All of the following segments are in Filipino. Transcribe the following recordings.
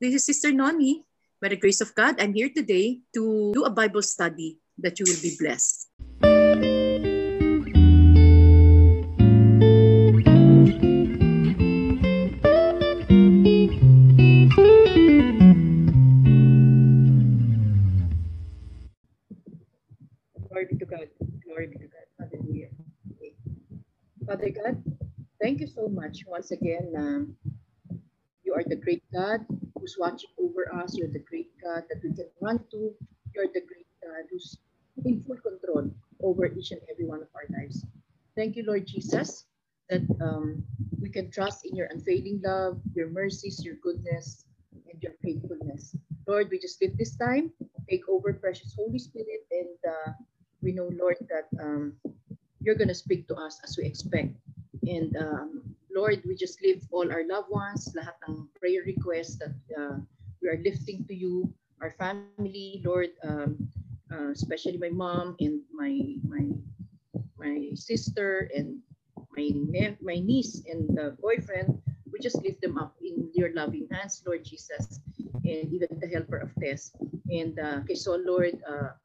This is Sister Noni. By the grace of God, I'm here today to do a Bible study that you will be blessed. Glory be to God. Glory be to God. Hallelujah. Father God, thank you so much once again. Um, you are the great God who's watching over us. You're the great God that we can run to. You're the great God who's in full control over each and every one of our lives. Thank you, Lord Jesus, that um, we can trust in your unfailing love, your mercies, your goodness, and your faithfulness. Lord, we just live this time. Take over, precious Holy Spirit, and uh, we know, Lord, that um, you're going to speak to us as we expect. And um, Lord, we just lift all our loved ones, lahat ng prayer requests that uh, we are lifting to you, our family, Lord, um, uh, especially my mom and my my my sister and my my niece and the boyfriend. We just lift them up in your loving hands, Lord Jesus, and even the helper of Tess. And uh, okay, so Lord, uh,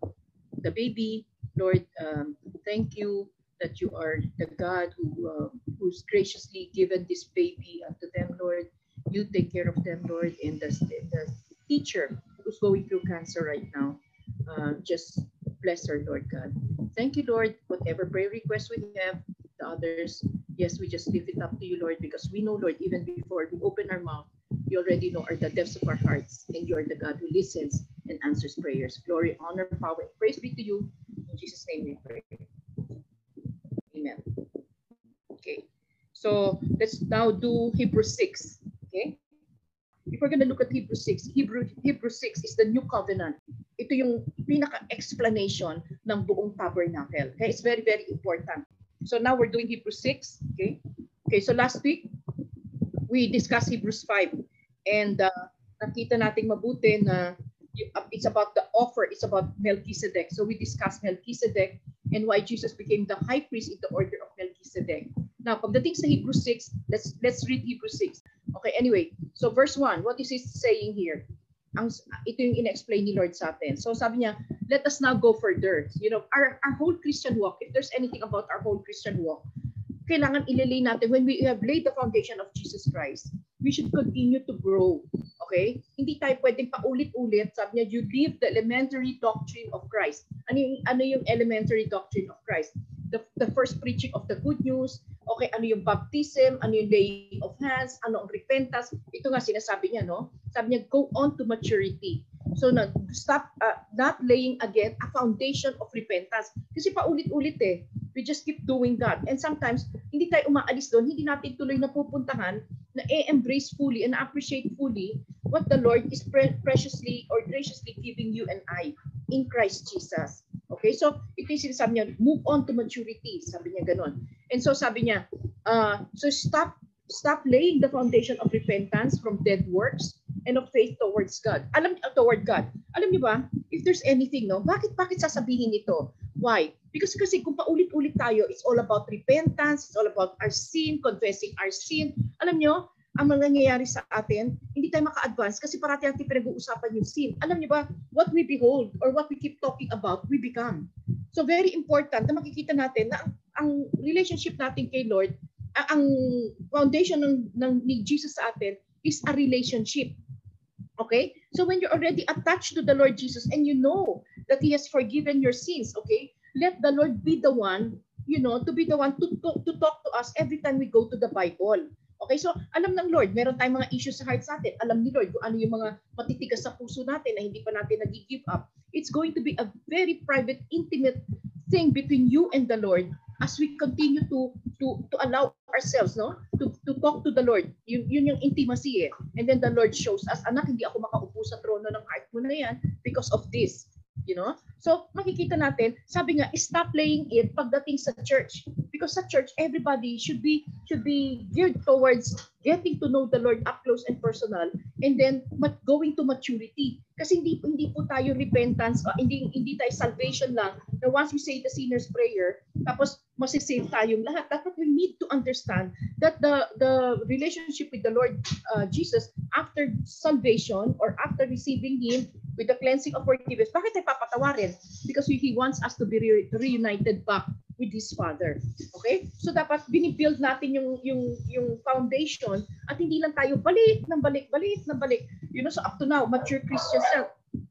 the baby, Lord, um, thank you that you are the God who uh, who's graciously given this baby unto them, Lord. You take care of them, Lord, and the, the teacher who's going through cancer right now. Uh, just bless her, Lord God. Thank you, Lord. Whatever prayer request we have, the others, yes, we just lift it up to you, Lord, because we know, Lord, even before we open our mouth, you already know are the depths of our hearts, and you are the God who listens and answers prayers. Glory, honor, power, praise be to you. In Jesus' name we pray. Amen. So let's now do Hebrew 6. Okay. If we're going to look at Hebrew 6, Hebrew, Hebrew 6 is the new covenant. Ito yung pinaka-explanation ng buong tabernacle. Okay, it's very, very important. So now we're doing Hebrew 6. Okay. Okay, so last week, we discussed Hebrews 5. And uh, nakita nating mabuti na it's about the offer, it's about Melchizedek. So we discussed Melchizedek and why Jesus became the high priest in the order of Melchizedek. Now, pagdating sa Hebrew 6, let's let's read Hebrew 6. Okay, anyway, so verse 1, what is he saying here? Ang, ito yung in-explain ni Lord sa atin. So sabi niya, let us now go further. You know, our, our whole Christian walk, if there's anything about our whole Christian walk, kailangan ililay natin when we have laid the foundation of Jesus Christ, we should continue to grow. Okay? Hindi tayo pwedeng paulit-ulit. Sabi niya, you leave the elementary doctrine of Christ. Ano yung, ano yung elementary doctrine of Christ? The, the first preaching of the good news. Okay, ano yung baptism? Ano yung laying of hands? Ano ang repentance? Ito nga sinasabi niya, no? Sabi niya, go on to maturity. So, na, stop uh, not laying again a foundation of repentance. Kasi paulit-ulit eh. We just keep doing that. And sometimes, hindi tayo umaalis doon, hindi natin tuloy na pupuntahan na e-embrace fully and appreciate fully what the Lord is pre- preciously or graciously giving you and I in Christ Jesus. Okay, so ito yung sinasabi niya, move on to maturity. Sabi niya ganun. And so sabi niya, uh, so stop stop laying the foundation of repentance from dead works and of faith towards God. Alam uh, toward God. Alam niyo ba, if there's anything, no, bakit bakit sasabihin ito? Why? Because kasi kung paulit-ulit tayo, it's all about repentance, it's all about our sin, confessing our sin. Alam niyo, ang nangyayari sa atin, hindi tayo maka-advance kasi parati natin pinag-uusapan yung sin. Alam niyo ba, what we behold or what we keep talking about, we become. So very important na makikita natin na ang, ang relationship natin kay Lord, ang, ang foundation ng, ng ni Jesus sa atin is a relationship. Okay? So when you're already attached to the Lord Jesus and you know that He has forgiven your sins, okay? Let the Lord be the one, you know, to be the one to, to, to talk to us every time we go to the Bible. Okay, so alam ng Lord, meron tayong mga issues sa heart sa atin. Alam ni Lord kung ano yung mga matitigas sa puso natin na hindi pa natin nag-give up. It's going to be a very private, intimate thing between you and the Lord as we continue to to to allow ourselves no? To to talk to the Lord. Yun, yun yung intimacy eh. And then the Lord shows us anak hindi ako makaupo sa trono ng heart mo na yan because of this you know? So makikita natin sabi nga stop playing it pagdating sa church because sa church everybody should be should be geared towards getting to know the Lord up close and personal and then mat- going to maturity. Kasi hindi hindi po tayo repentance, uh, hindi hindi tayo salvation lang na once we say the sinner's prayer, tapos masisave tayong lahat. Dapat we need to understand that the the relationship with the Lord uh, Jesus after salvation or after receiving Him with the cleansing of forgiveness, bakit tayo papatawarin? Because He wants us to be re- reunited back with His Father. Okay? So dapat binibuild natin yung yung yung foundation at hindi lang tayo balik ng balik, balik ng balik. You know, so up to now, mature Christians na,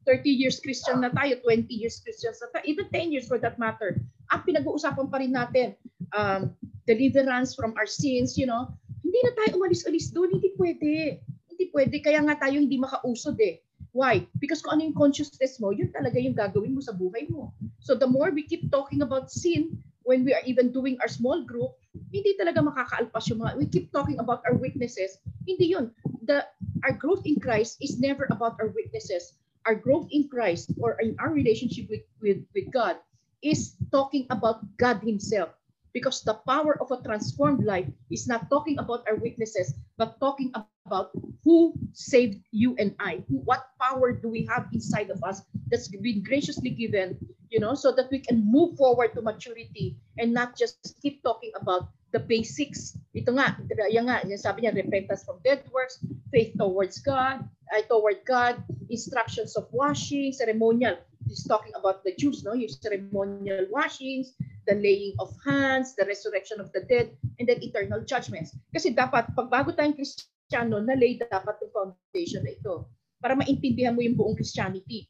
30 years Christian na tayo, 20 years Christians na tayo, even 10 years for that matter. At pinag-uusapan pa rin natin, um, deliverance from our sins, you know, hindi na tayo umalis-alis doon, hindi pwede. Hindi pwede, kaya nga tayo hindi makausod eh. Why? Because kung ano yung consciousness mo, yun talaga yung gagawin mo sa buhay mo. So the more we keep talking about sin, when we are even doing our small group, hindi talaga makakaalpas yung mga, we keep talking about our weaknesses. Hindi yun. The, our growth in Christ is never about our weaknesses. Our growth in Christ or in our relationship with, with, with God is talking about God Himself. Because the power of a transformed life is not talking about our weaknesses, but talking about who saved you and I. Who, what power do we have inside of us that's been graciously given, you know, so that we can move forward to maturity and not just keep talking about the basics. Ito nga, yan nga, yan sabi niya, repentance from dead works, faith towards God, uh, toward God, instructions of washing, ceremonial. He's talking about the Jews, no? Yung ceremonial washings, the laying of hands, the resurrection of the dead, and then eternal judgments. Kasi dapat, pag bago tayong Kristiyano, na-lay dapat yung foundation na ito para maintindihan mo yung buong Christianity.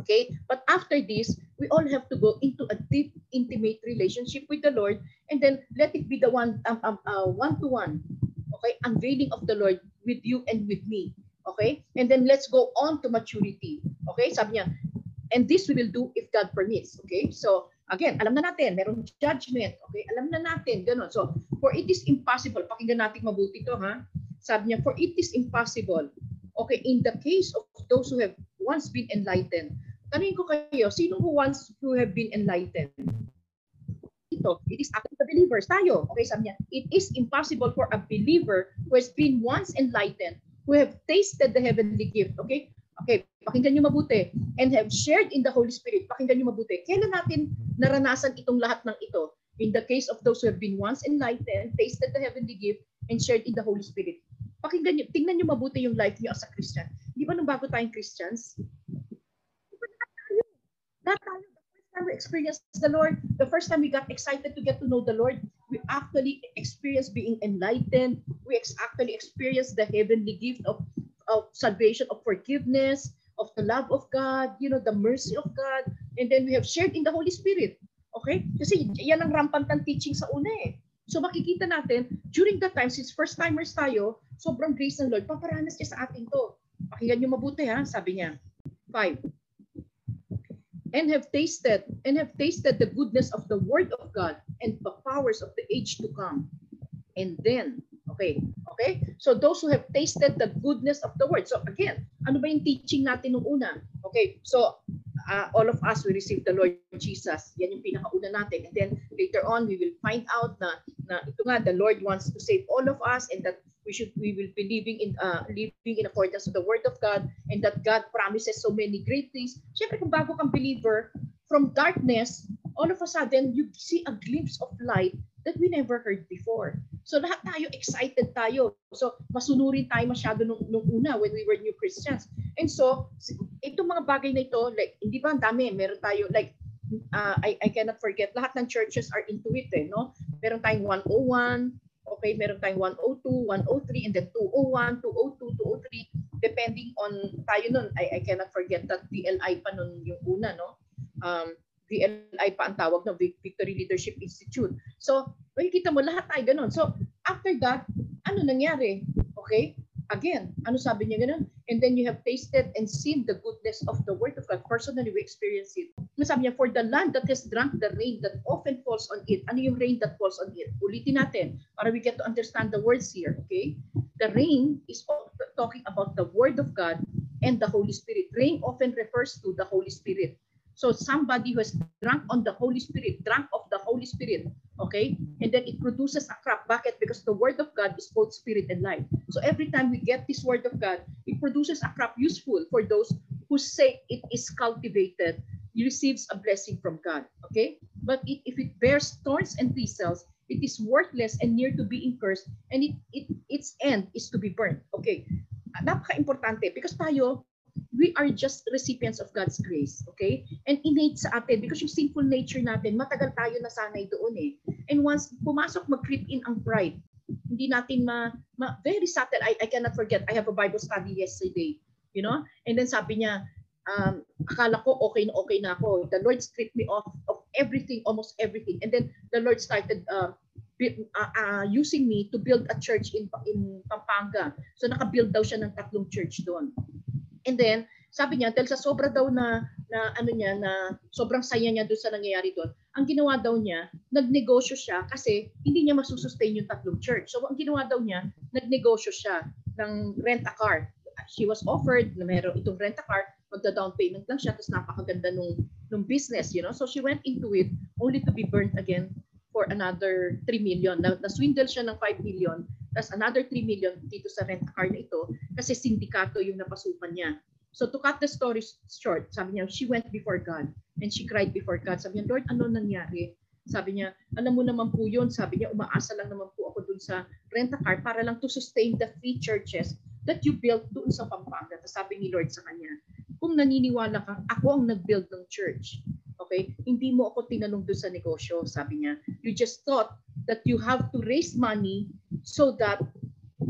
Okay? But after this, we all have to go into a deep, intimate relationship with the Lord and then let it be the one, um, um, uh, one-to-one, okay? Unveiling of the Lord with you and with me. Okay? And then let's go on to maturity. Okay? Sabi niya, and this we will do if God permits. Okay? So, again, alam na natin, meron judgment. Okay? Alam na natin, ganun. So, for it is impossible, pakinggan natin mabuti to, ha? Sabi niya, for it is impossible. Okay, in the case of those who have once been enlightened, tanongin ko kayo, sino who once who have been enlightened? Ito, it is actually the believers, tayo. Okay, sabi niya, it is impossible for a believer who has been once enlightened, who have tasted the heavenly gift, okay? Okay, pakinggan niyo mabuti. And have shared in the Holy Spirit. Pakinggan niyo mabuti. Kailan natin naranasan itong lahat ng ito? In the case of those who have been once enlightened, tasted the heavenly gift, and shared in the Holy Spirit. Pakinggan niyo, tingnan niyo mabuti yung life niyo as a Christian. Di ba nung bago tayong Christians? Lahat tayo, the first time we experienced the Lord, the first time we got excited to get to know the Lord, we actually experienced being enlightened. We actually experienced the heavenly gift of, of salvation, of forgiveness, of the love of God, you know, the mercy of God. And then we have shared in the Holy Spirit. Okay? Kasi yan ang rampant ng teaching sa una eh. So makikita natin, during that time, since first-timers tayo, sobrang grace ng Lord, paparanas niya sa atin to. Pakinggan niyo mabuti ha, sabi niya. Five. And have tasted, and have tasted the goodness of the word of God and the powers of the age to come. And then, okay, okay? So those who have tasted the goodness of the word. So again, ano ba yung teaching natin nung una? Okay, so uh, all of us we receive the Lord Jesus. Yan yung pinakauna natin. And then later on, we will find out na, na ito nga, the Lord wants to save all of us and that we should we will be living in uh, living in accordance to the word of God and that God promises so many great things. Syempre kung bago kang believer, from darkness, all of a sudden you see a glimpse of light that we never heard before. So lahat tayo excited tayo. So masunurin tayo masyado nung, nung una when we were new Christians. And so itong mga bagay na ito, like hindi ba ang dami, meron tayo like uh, I, I cannot forget, lahat ng churches are into it eh, no? Meron tayong 101, okay, meron tayong 102, 103, and then 201, 202, 203, depending on tayo nun. I, I cannot forget that VLI pa nun yung una, no? Um, VLI pa ang tawag ng Victory Leadership Institute. So, makikita mo lahat tayo ganun. So, after that, ano nangyari? Okay? Again, ano sabi niya ganun? And then you have tasted and seen the goodness of the word of God. Personally, we experience it. Ano sabi niya, for the land that has drunk the rain that often falls on it. Ano yung rain that falls on it? Ulitin natin para we get to understand the words here. Okay? The rain is talking about the word of God and the Holy Spirit. Rain often refers to the Holy Spirit. So somebody who has drunk on the Holy Spirit, drunk of Holy Spirit. Okay? And then it produces a crop. Bakit? Because the Word of God is both spirit and life. So every time we get this Word of God, it produces a crop useful for those who say it is cultivated, receives a blessing from God. Okay? But it, if it bears thorns and thistles, it is worthless and near to being cursed, and it, it its end is to be burned. Okay? Napaka-importante because tayo, we are just recipients of God's grace, okay? And innate sa atin, because yung sinful nature natin, matagal tayo nasanay doon eh. And once pumasok, mag-creep in ang pride, hindi natin ma, ma very subtle. I, I cannot forget, I have a Bible study yesterday, you know? And then sabi niya, um, akala ko okay na okay na ako. The Lord stripped me off of everything, almost everything. And then the Lord started uh, uh, uh, using me to build a church in in Pampanga. So naka-build daw siya ng tatlong church doon. And then, sabi niya, dahil sa sobra daw na, na ano niya, na sobrang saya niya doon sa nangyayari doon, ang ginawa daw niya, nagnegosyo siya kasi hindi niya masusustain yung tatlong church. So, ang ginawa daw niya, nagnegosyo siya ng rent a car. She was offered na meron itong rent a car, magda-down payment lang siya, tapos napakaganda nung, nung business, you know. So, she went into it only to be burnt again for another 3 million. Na, na-swindle siya ng 5 million, tapos another 3 million dito sa rent car na ito kasi sindikato yung napasukan niya. So to cut the story short, sabi niya, she went before God and she cried before God. Sabi niya, Lord, ano nangyari? Sabi niya, alam mo naman po yun. Sabi niya, umaasa lang naman po ako dun sa rent car para lang to sustain the three churches that you built doon sa Pampanga. Tapos sabi ni Lord sa kanya, kung naniniwala ka, ako ang nag-build ng church. Okay? Hindi mo ako tinanong doon sa negosyo, sabi niya. You just thought that you have to raise money so that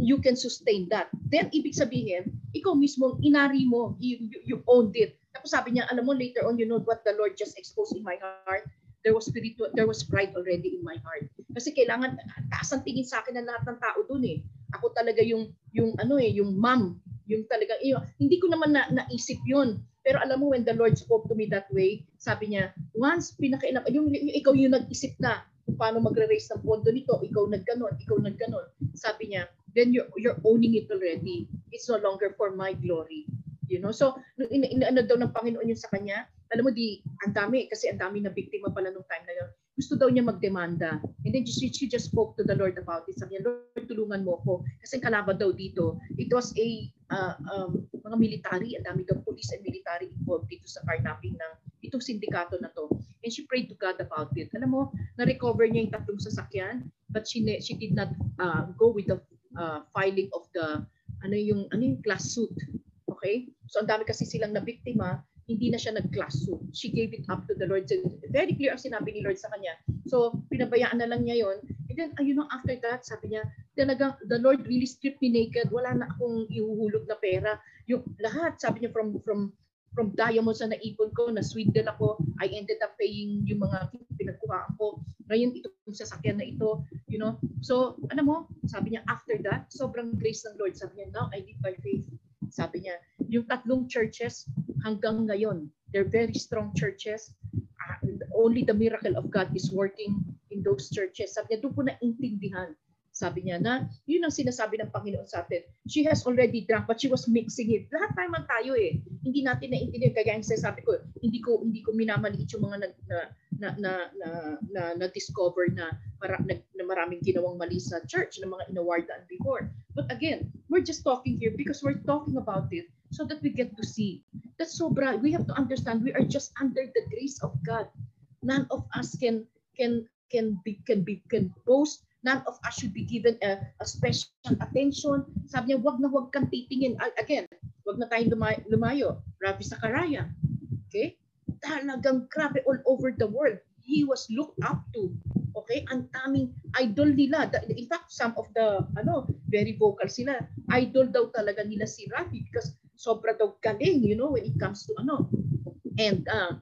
you can sustain that. Then, ibig sabihin, ikaw mismo, inari mo, you, you, owned it. Tapos sabi niya, alam mo, later on, you know what the Lord just exposed in my heart? There was spiritual, there was pride already in my heart. Kasi kailangan, taas ang tingin sa akin ng lahat ng tao doon eh. Ako talaga yung, yung ano eh, yung mom. Yung talaga, yung, hindi ko naman na, naisip yun. Pero alam mo, when the Lord spoke to me that way, sabi niya, once pinakailam, yung, yung ikaw yung nag-isip na paano magre-raise ng pondo nito, ikaw nagganon, ikaw nagganon. Sabi niya, then you're, you're owning it already. It's no longer for my glory. You know? So, in, ano daw ng Panginoon yun sa kanya, alam mo, di, ang dami, kasi ang dami na biktima pala nung time na yun. Gusto daw niya magdemanda. And then she, she just spoke to the Lord about it. Sabi niya, Lord, tulungan mo ako. Kasi kalaban daw dito, it was a, uh, um, mga military, ang dami daw police and military involved dito sa carnapping ng itong sindikato na to. And she prayed to God about it. Alam mo, na-recover niya yung tatlong sasakyan, but she, she did not uh, go with the uh, filing of the ano yung ano yung class suit. Okay? So ang dami kasi silang na biktima, hindi na siya nag-class suit. She gave it up to the Lord. So, very clear ang sinabi ni Lord sa kanya. So pinabayaan na lang niya yon. And then, you know, after that, sabi niya, talagang the Lord really stripped me naked. Wala na akong ihuhulog na pera. Yung lahat, sabi niya, from from from diamonds na naipon ko, na swindle ako, I ended up paying yung mga pinagkuhaan ko. Ngayon, itong sasakyan na ito, you know. So, ano mo, sabi niya, after that, sobrang grace ng Lord. Sabi niya, now I live by faith. Sabi niya, yung tatlong churches, hanggang ngayon, they're very strong churches. Uh, only the miracle of God is working in those churches. Sabi niya, doon ko na intindihan sabi niya na, yun ang sinasabi ng Panginoon sa atin. She has already drunk, but she was mixing it. Lahat naman tayo eh. Hindi natin naintindihan. Kaya yung sinasabi ko, hindi ko hindi ko minamaliit yung mga na, na, na, na, na, na, na discover na, mara, na, na maraming ginawang mali sa church, na mga inawardan before. But again, we're just talking here because we're talking about it so that we get to see. That's so bright. We have to understand we are just under the grace of God. None of us can can can be can be can boast none of us should be given a, a special attention. Sabi niya, wag na wag kang titingin. Again, wag na tayong lumayo. lumayo. Ravi Sakaraya. Okay? Talagang grabe all over the world. He was looked up to. Okay? Ang daming idol nila. In fact, some of the, ano, very vocal sila. Idol daw talaga nila si Ravi because sobra daw galing, you know, when it comes to ano. And uh,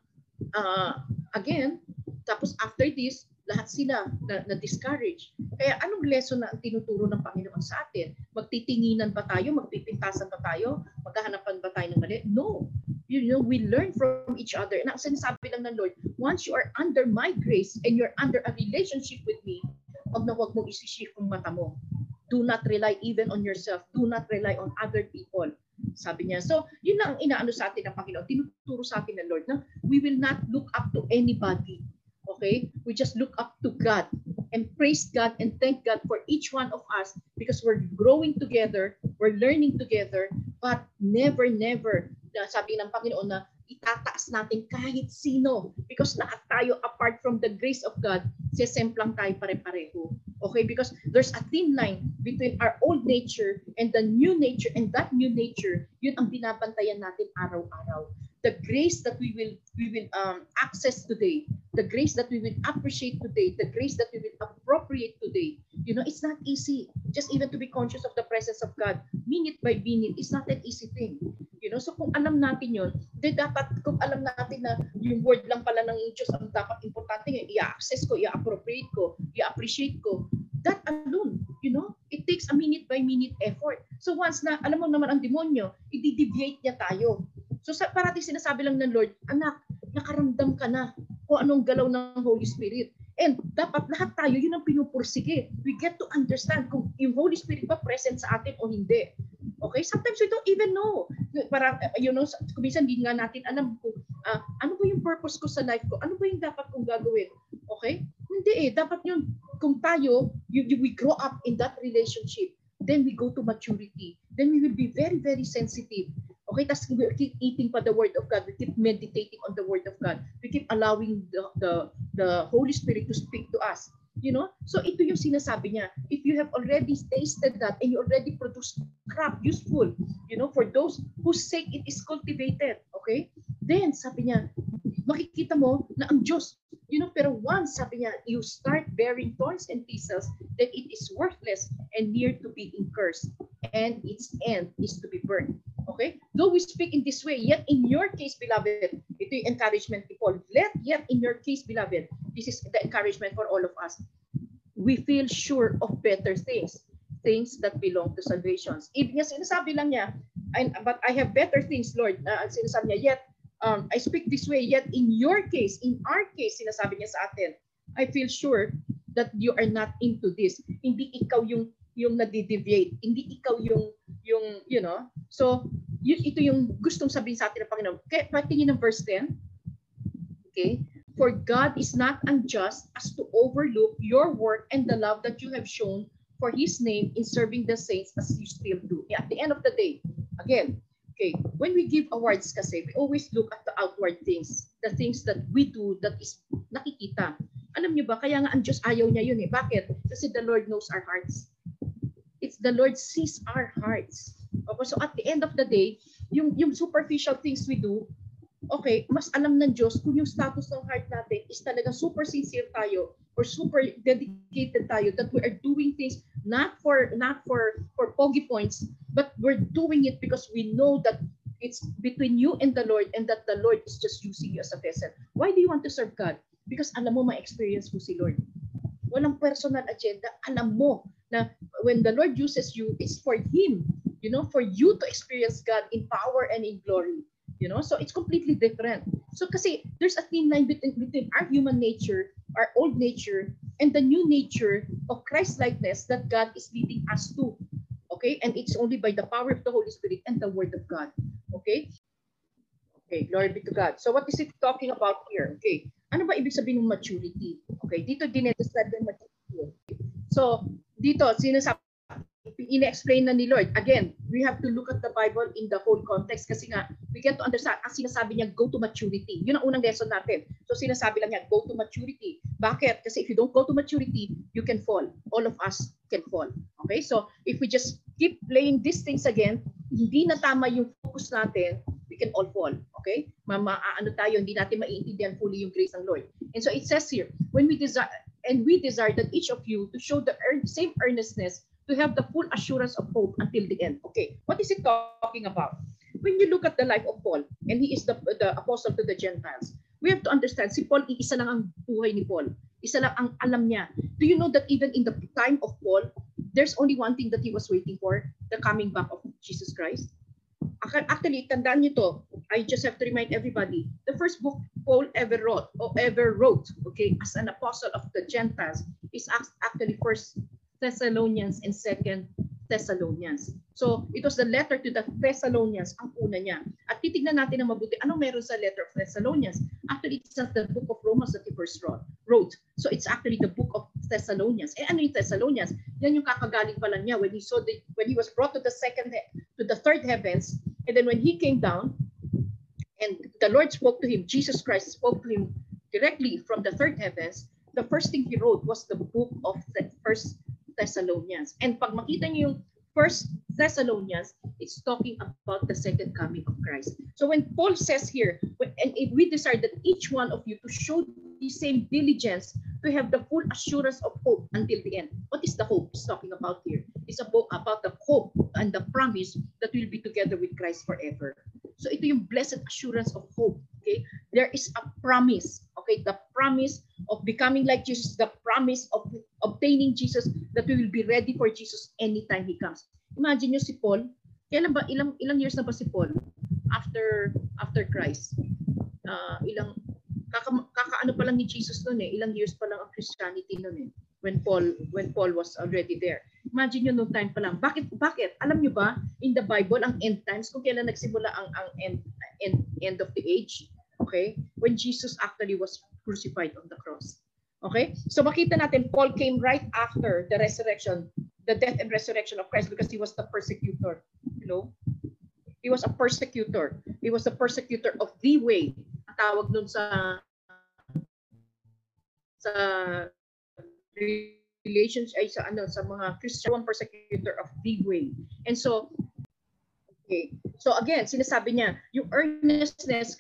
uh, again, tapos after this, lahat sila na, na discourage. Kaya anong lesson na ang tinuturo ng Panginoon sa atin? Magtitinginan ba tayo? Magpipintasan ba tayo? Maghahanapan ba tayo ng mali? No. You know, we learn from each other. And ang sinasabi lang ng Lord, once you are under my grace and you're under a relationship with me, wag na wag mong isi-shift ang mata mo. Do not rely even on yourself. Do not rely on other people. Sabi niya. So, yun lang ang inaano sa atin ng Panginoon. Tinuturo sa atin ng Lord na we will not look up to anybody Okay? We just look up to God and praise God and thank God for each one of us because we're growing together, we're learning together, but never, never, na sabi ng Panginoon na itataas natin kahit sino because lahat tayo apart from the grace of God, sesemplang tayo pare-pareho. Okay? Because there's a thin line between our old nature and the new nature and that new nature, yun ang binabantayan natin araw-araw. The grace that we will we will um, access today, the grace that we will appreciate today, the grace that we will appropriate today. You know, it's not easy. Just even to be conscious of the presence of God, minute by minute, it's not an easy thing. You know, so kung alam natin yun, then dapat kung alam natin na yung word lang pala ng Diyos ang dapat importante yung i-access ko, i-appropriate ko, i-appreciate ko, that alone, you know, it takes a minute by minute effort. So once na, alam mo naman ang demonyo, i-deviate niya tayo. So sa, parati sinasabi lang ng Lord, anak, nakaramdam ka na kung anong galaw ng Holy Spirit. And dapat lahat tayo, yun ang pinupursige. We get to understand kung yung Holy Spirit ba present sa atin o hindi. Okay? Sometimes we don't even know. Parang, you know, kuminsan hindi nga natin alam kung uh, ano ba yung purpose ko sa life ko? Ano ba yung dapat kong gagawin? Okay? Hindi eh. Dapat yun, kung tayo, you, you, we grow up in that relationship, then we go to maturity. Then we will be very, very sensitive. Okay, tapos we keep eating pa the Word of God. We keep meditating on the Word of God. We keep allowing the, the, the Holy Spirit to speak to us. You know? So ito yung sinasabi niya. If you have already tasted that and you already produce crop useful, you know, for those whose sake it is cultivated, okay? Then, sabi niya, makikita mo na ang Diyos, you know, pero once, sabi niya, you start bearing thorns and thistles, then it is worthless and near to being cursed, and its end is to be burned. Okay? Though we speak in this way, yet in your case, beloved, ito yung encouragement ni Paul. Let yet in your case, beloved, this is the encouragement for all of us. We feel sure of better things, things that belong to salvations. Ibig niya, sinasabi lang niya, but I have better things, Lord. Uh, sinasabi niya, yet um, I speak this way, yet in your case, in our case, sinasabi niya sa atin, I feel sure that you are not into this. Hindi ikaw yung yung nadideviate. Hindi ikaw yung yung you know. So yun, ito yung gustong sabihin sa atin ng Panginoon. Kaya patingin ng verse 10. Okay? For God is not unjust as to overlook your work and the love that you have shown for His name in serving the saints as you still do. At the end of the day, again, okay, when we give awards kasi, we always look at the outward things, the things that we do that is nakikita. Alam niyo ba, kaya nga ang Diyos ayaw niya yun eh. Bakit? Kasi the Lord knows our hearts. It's the Lord sees our hearts. Okay, so at the end of the day, yung, yung superficial things we do, okay, mas alam ng Diyos kung yung status ng heart natin is talagang super sincere tayo or super dedicated tayo that we are doing things not for not for for pogi points but we're doing it because we know that it's between you and the Lord and that the Lord is just using you as a vessel. Why do you want to serve God? Because alam mo ma-experience mo si Lord. Walang personal agenda. Alam mo na when the Lord uses you, it's for Him. You know, for you to experience God in power and in glory. You know, so it's completely different. So kasi there's a thin line between, between our human nature, our old nature, and the new nature of Christ-likeness that God is leading us to. Okay? And it's only by the power of the Holy Spirit and the Word of God. Okay? Okay, glory be to God. So what is it talking about here? Okay, ano ba ibig sabihin ng maturity? Okay, dito dinedescribe yung maturity. So, dito, sinasabi, ina-explain na ni Lord. Again, we have to look at the Bible in the whole context kasi nga, we get to understand, ang sinasabi niya, go to maturity. Yun ang unang lesson natin. So, sinasabi lang niya, go to maturity. Bakit? Kasi if you don't go to maturity, you can fall. All of us can fall. Okay? So, if we just keep playing these things again, hindi na tama yung focus natin, we can all fall. Okay? Mama, ano tayo, hindi natin maiintindihan fully yung grace ng Lord. And so, it says here, when we desire, and we desire that each of you to show the same earnestness to have the full assurance of hope until the end. Okay, what is it talking about? When you look at the life of Paul, and he is the, the apostle to the Gentiles, we have to understand, si Paul, isa lang ang buhay ni Paul. Isa lang ang alam niya. Do you know that even in the time of Paul, there's only one thing that he was waiting for, the coming back of Jesus Christ? Actually, tandaan niyo to. I just have to remind everybody, the first book Paul ever wrote, or ever wrote, okay, as an apostle of the Gentiles, is actually First Thessalonians and Second Thessalonians. So, it was the letter to the Thessalonians ang una niya. At titignan natin ng mabuti, anong meron sa letter of Thessalonians? Actually, it's not the book of Romans that he first wrote. wrote. So, it's actually the book of Thessalonians. Eh, ano yung Thessalonians? Yan yung kakagaling pa lang niya when he saw the, when he was brought to the second, to the third heavens, and then when he came down, and the Lord spoke to him, Jesus Christ spoke to him directly from the third heavens, the first thing he wrote was the book of the first Thessalonians. And pag makita niyo yung First Thessalonians, it's talking about the second coming of Christ. So when Paul says here, and if we desire that each one of you to show the same diligence to have the full assurance of hope until the end. What is the hope he's talking about here? It's about, about the hope and the promise that we'll be together with Christ forever. So ito yung blessed assurance of hope. Okay? There is a promise. Okay? The promise of becoming like Jesus, the promise of obtaining Jesus, that we will be ready for Jesus anytime He comes. Imagine nyo si Paul, kailan ba, ilang, ilang years na ba si Paul after after Christ? Uh, ilang, kaka, kakaano pa lang ni Jesus noon eh, ilang years pa lang ang Christianity noon eh, when Paul, when Paul was already there. Imagine nyo noong time pa lang. Bakit? Bakit? Alam nyo ba, in the Bible, ang end times, kung kailan nagsimula ang, ang end, end, end of the age, okay? When Jesus actually was crucified on the cross. Okay? So makita natin, Paul came right after the resurrection, the death and resurrection of Christ because he was the persecutor. You know? He was a persecutor. He was a persecutor of the way. Ang tawag nun sa sa relations ay sa ano sa mga Christian persecutor of the way. And so okay. So again, sinasabi niya, yung earnestness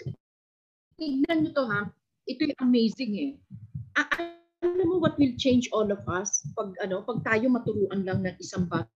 tignan niyo to ha. Ito yung amazing eh alam mo what will change all of us pag ano pag tayo maturuan lang ng isang bagay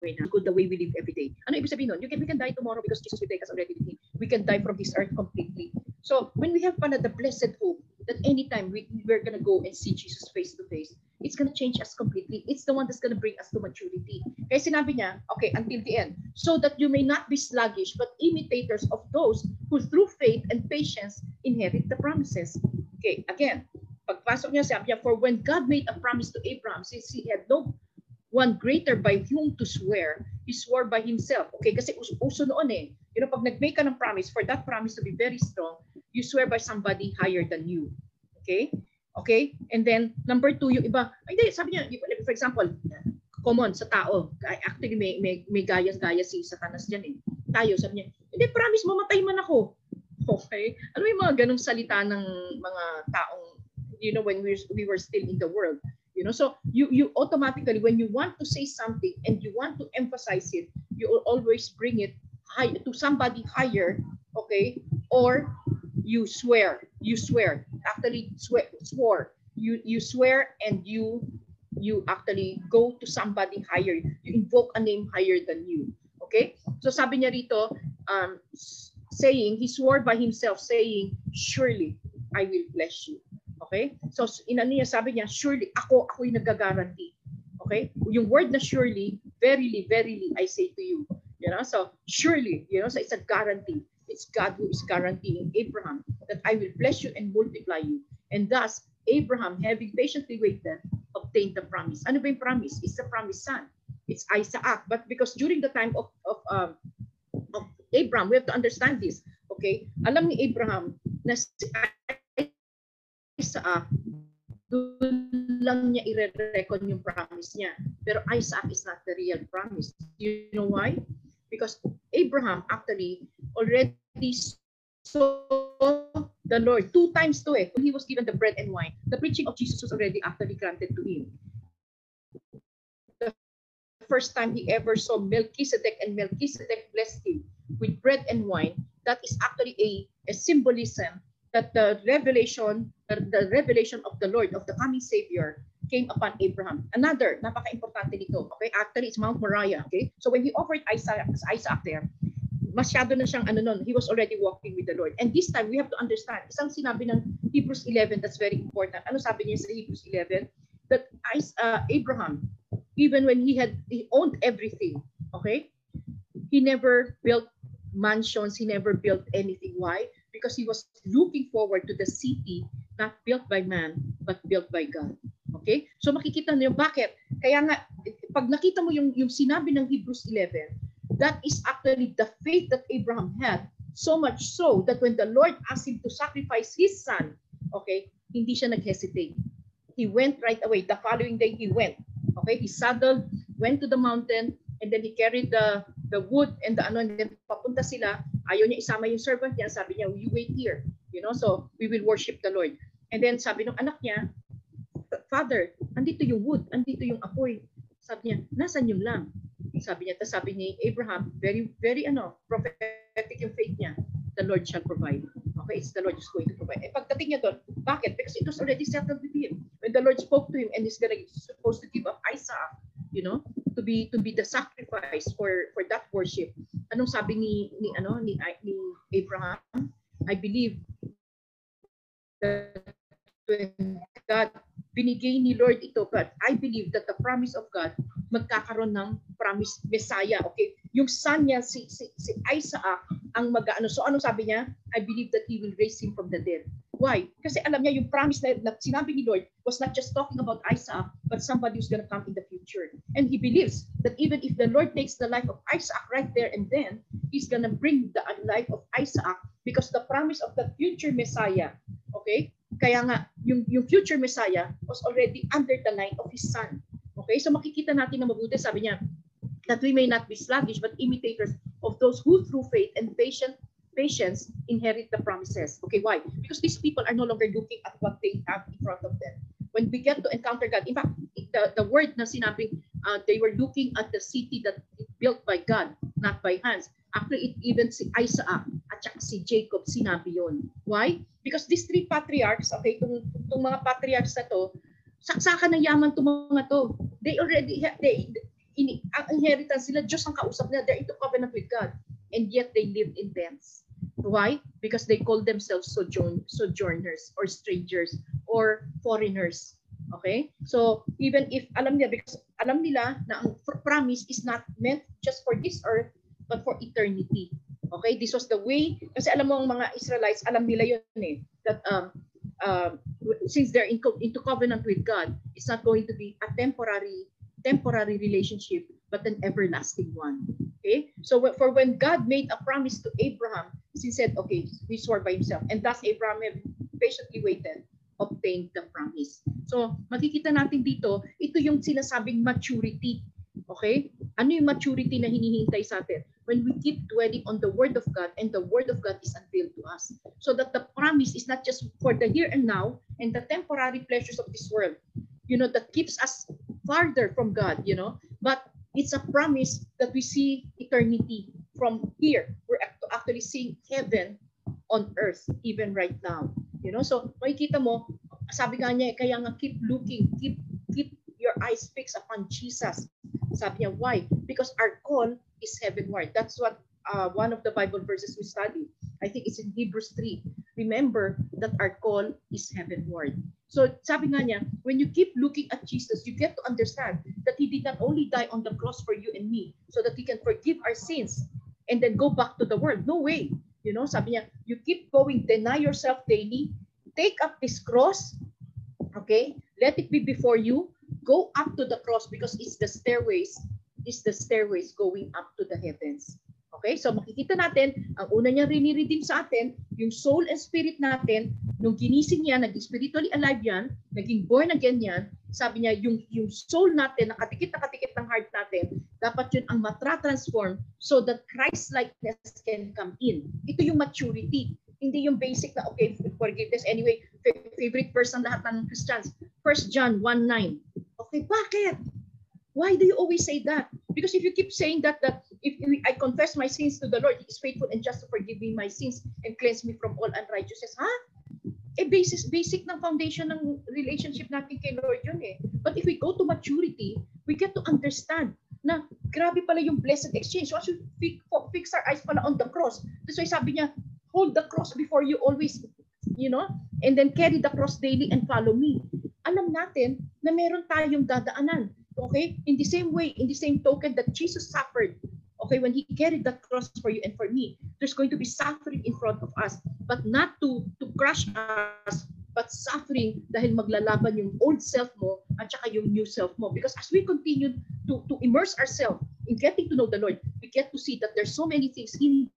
the way we live every day. Ano ibig sabihin nun? You can, we can die tomorrow because Jesus will take us already with Him. We can die from this earth completely. So, when we have pala the blessed hope that anytime we, we're gonna go and see Jesus face to face, it's gonna change us completely. It's the one that's gonna bring us to maturity. Kaya sinabi niya, okay, until the end, so that you may not be sluggish, but imitators of those who through faith and patience inherit the promises. Okay, again, pagpasok niya sabi niya, for when God made a promise to Abraham, since he had no one greater by whom to swear, he swore by himself. Okay, kasi us uso noon eh. You know, pag nag-make ka ng promise, for that promise to be very strong, you swear by somebody higher than you. Okay? Okay? And then, number two, yung iba, ay, hindi, sabi niya, for example, common sa tao. Actually, may, may, may gaya-gaya si Satanas dyan eh. Tayo, sabi niya, hindi, promise, mamatay man ako. Okay? Ano yung mga ganong salita ng mga taong, you know, when we were still in the world. You know, so you, you automatically, when you want to say something and you want to emphasize it, you will always bring it high, to somebody higher, okay? Or you swear, you swear, actually swear, swore, you, you swear and you you actually go to somebody higher. You invoke a name higher than you. Okay? So sabi niya rito, um, saying, he swore by himself, saying, surely I will bless you. Okay? So inano niya, sabi niya, surely ako, ako yung nagagaranti. Okay? Yung word na surely, verily, verily, I say to you. You know, so surely, you know, so it's a guarantee. It's God who is guaranteeing Abraham that I will bless you and multiply you. And thus, Abraham, having patiently waited, obtained the promise. Ano ba yung promise? It's the promised son. It's Isaac. But because during the time of, of, um, of Abraham, we have to understand this. Okay? Alam ni Abraham na si Isaac, doon lang niya i-reckon yung promise niya. Pero Isaac is not the real promise. You know why? Because Abraham actually already saw the Lord two times to it when he was given the bread and wine. The preaching of Jesus was already actually granted to him. The first time he ever saw Melchizedek and Melchizedek blessed him with bread and wine, that is actually a, a symbolism that the revelation, the, the revelation of the Lord, of the coming Savior, came upon Abraham. Another, napaka-importante nito. Okay, actually, it's Mount Moriah. Okay, so when he offered Isaac, Isaac there, masyado na siyang ano nun, he was already walking with the Lord. And this time, we have to understand, isang sinabi ng Hebrews 11 that's very important. Ano sabi niya sa Hebrews 11? That uh, Abraham, even when he had, he owned everything, okay? He never built mansions, he never built anything. Why? Because he was looking forward to the city not built by man, but built by God. Okay? So makikita niyo bakit? Kaya nga pag nakita mo yung yung sinabi ng Hebrews 11, that is actually the faith that Abraham had. So much so that when the Lord asked him to sacrifice his son, okay, hindi siya nag-hesitate. He went right away. The following day he went. Okay, he saddled, went to the mountain, and then he carried the the wood and the ano, and then papunta sila. Ayaw niya isama yung servant niya. Sabi niya, you wait here. You know, so we will worship the Lord. And then sabi ng anak niya, Father, andito yung wood, andito yung apoy. Sabi niya, nasan yung lamb? Sabi niya, tas sabi ni Abraham, very, very ano, prophetic yung faith niya. The Lord shall provide. Okay, it's the Lord who's going to provide. Eh, pagdating niya doon, bakit? Because it was already settled with him. When the Lord spoke to him and he's gonna supposed to give up Isaac, you know, to be to be the sacrifice for for that worship. Anong sabi ni ni ano ni ni Abraham? I believe that God binigay ni Lord ito, but I believe that the promise of God magkakaroon ng promise Messiah. Okay? Yung son niya, si, si, si Isaac, ang mag-ano. So anong sabi niya? I believe that he will raise him from the dead. Why? Kasi alam niya yung promise na, na sinabi ni Lord was not just talking about Isaac, but somebody who's going to come in the future. And he believes that even if the Lord takes the life of Isaac right there and then, he's going to bring the life of Isaac because the promise of the future Messiah, okay? Kaya nga, yung, yung future Messiah was already under the line of his son. Okay? So makikita natin na mabuti, sabi niya, that we may not be sluggish but imitators of those who through faith and patient patience inherit the promises. Okay, why? Because these people are no longer looking at what they have in front of them. When we get to encounter God, in fact, the, the word na sinabing uh, they were looking at the city that built by God, not by hands. Actually, it even si Isaac at saka si Jacob sinabi yon. Why? Because these three patriarchs, okay, itong, itong mga patriarchs na to, saksakan ng yaman itong mga to. They already, they, in, ang inheritance sila, Diyos ang kausap nila, they're into covenant with God. And yet they lived in tents. Why? Because they call themselves sojourn, sojourners or strangers or foreigners. Okay? So, even if alam nila, because alam nila na ang promise is not meant just for this earth, but for eternity. Okay? This was the way, kasi alam mo ang mga Israelites, alam nila yun eh, that um, uh, since they're in, into covenant with God, it's not going to be a temporary temporary relationship, but an everlasting one. Okay? So for when God made a promise to Abraham, he said, okay, he swore by himself. And thus Abraham patiently waited, obtained the promise. So makikita natin dito, ito yung sinasabing maturity. Okay? Ano yung maturity na hinihintay sa atin? When we keep dwelling on the Word of God and the Word of God is unveiled to us. So that the promise is not just for the here and now and the temporary pleasures of this world, you know, that keeps us farther from God, you know, but it's a promise that we see eternity from here. We're actually seeing heaven on earth even right now. You know, so makikita mo, sabi nga niya, kaya nga keep looking, keep keep your eyes fixed upon Jesus. Sabi niya, why? Because our call is heavenward. That's what uh, one of the Bible verses we study. I think it's in Hebrews 3. Remember that our call is heavenward. So sabi nga niya, when you keep looking at Jesus, you get to understand that He did not only die on the cross for you and me, so that He can forgive our sins and then go back to the world. No way. You know, sabi niya, you keep going, deny yourself daily, take up this cross, okay? Let it be before you, go up to the cross because it's the stairways, it's the stairways going up to the heavens. Okay? So makikita natin, ang una niya riniredeem sa atin, yung soul and spirit natin, nung ginising niya, naging spiritually alive yan, naging born again yan, sabi niya, yung, yung soul natin, nakatikit nakatikit ng heart natin, dapat yun ang matra-transform so that Christ-likeness can come in. Ito yung maturity. Hindi yung basic na, okay, forgiveness. Anyway, favorite verse ng lahat ng Christians. 1 John 1.9. Okay, bakit? Why do you always say that? Because if you keep saying that, that if I confess my sins to the Lord, He is faithful and just to forgive me my sins and cleanse me from all unrighteousness. Ha? Eh, basic, basic ng foundation ng relationship natin kay Lord yun eh. But if we go to maturity, we get to understand na grabe pala yung blessed exchange. So as we fix our eyes pala on the cross. That's why sabi niya, hold the cross before you always, you know, and then carry the cross daily and follow me. Alam natin na meron tayong dadaanan. Okay? In the same way, in the same token that Jesus suffered, okay, when he carried that cross for you and for me, there's going to be suffering in front of us, but not to, to crush us, but suffering dahil maglalaban yung old self mo at saka yung new self mo. Because as we continue to, to immerse ourselves in getting to know the Lord, we get to see that there's so many things in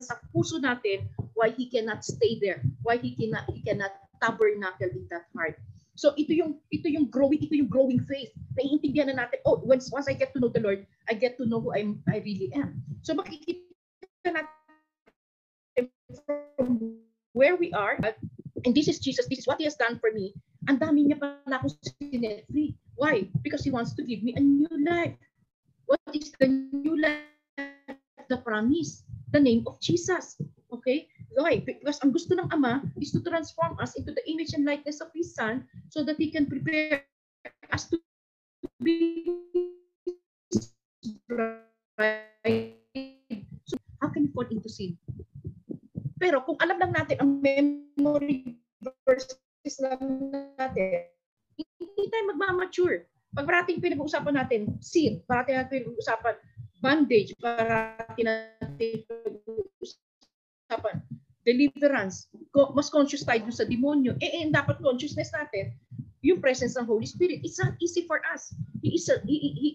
sa puso natin why He cannot stay there, why He cannot, He cannot tabernacle in that heart. So ito yung ito yung growing ito yung growing faith. Naiintindihan na natin, oh, once once I get to know the Lord, I get to know who I'm I really am. So makikita natin from where we are, and this is Jesus, this is what He has done for me, ang dami niya pala akong sinet free. Why? Because He wants to give me a new life. What is the new life? The promise, the name of Jesus. Okay? Why? Because ang gusto ng Ama is to transform us into the image and likeness of His Son so that He can prepare us to be bride. So, how can we fall into sin? Pero kung alam lang natin ang memory verses lang natin, hindi tayo magmamature. Pag parating pinag-uusapan natin sin, parating natin pinag-uusapan bondage, parating natin pinag-uusapan deliverance, mas conscious tayo dun sa demonyo, eh, eh dapat consciousness natin, yung presence ng Holy Spirit. It's not easy for us. He is a, he, he,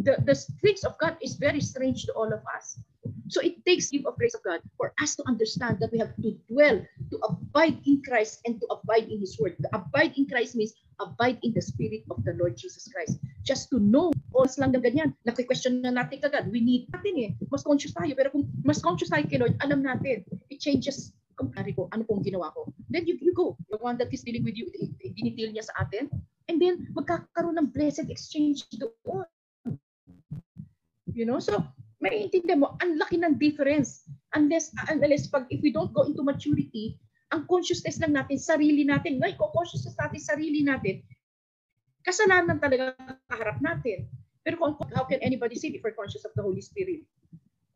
the, the things of God is very strange to all of us. So it takes give of grace of God for us to understand that we have to dwell, to abide in Christ and to abide in His Word. The abide in Christ means abide in the Spirit of the Lord Jesus Christ. Just to know, oras lang na ganyan, naki-question na natin kagad. We need natin eh. Mas conscious tayo. Pero kung mas conscious tayo kay Lord, alam natin, changes kumpari ko, ano pong ginawa ko. Then you, you go. The one that is dealing with you, dinitil niya sa atin. And then, magkakaroon ng blessed exchange doon. You know, so maiintindihan mo, ang laki ng difference. Unless, unless pag, if we don't go into maturity, ang consciousness lang natin, sarili natin, ngay, consciousness natin, sarili natin, kasalanan talaga kaharap natin. Pero kung, how can anybody say if we're conscious of the Holy Spirit?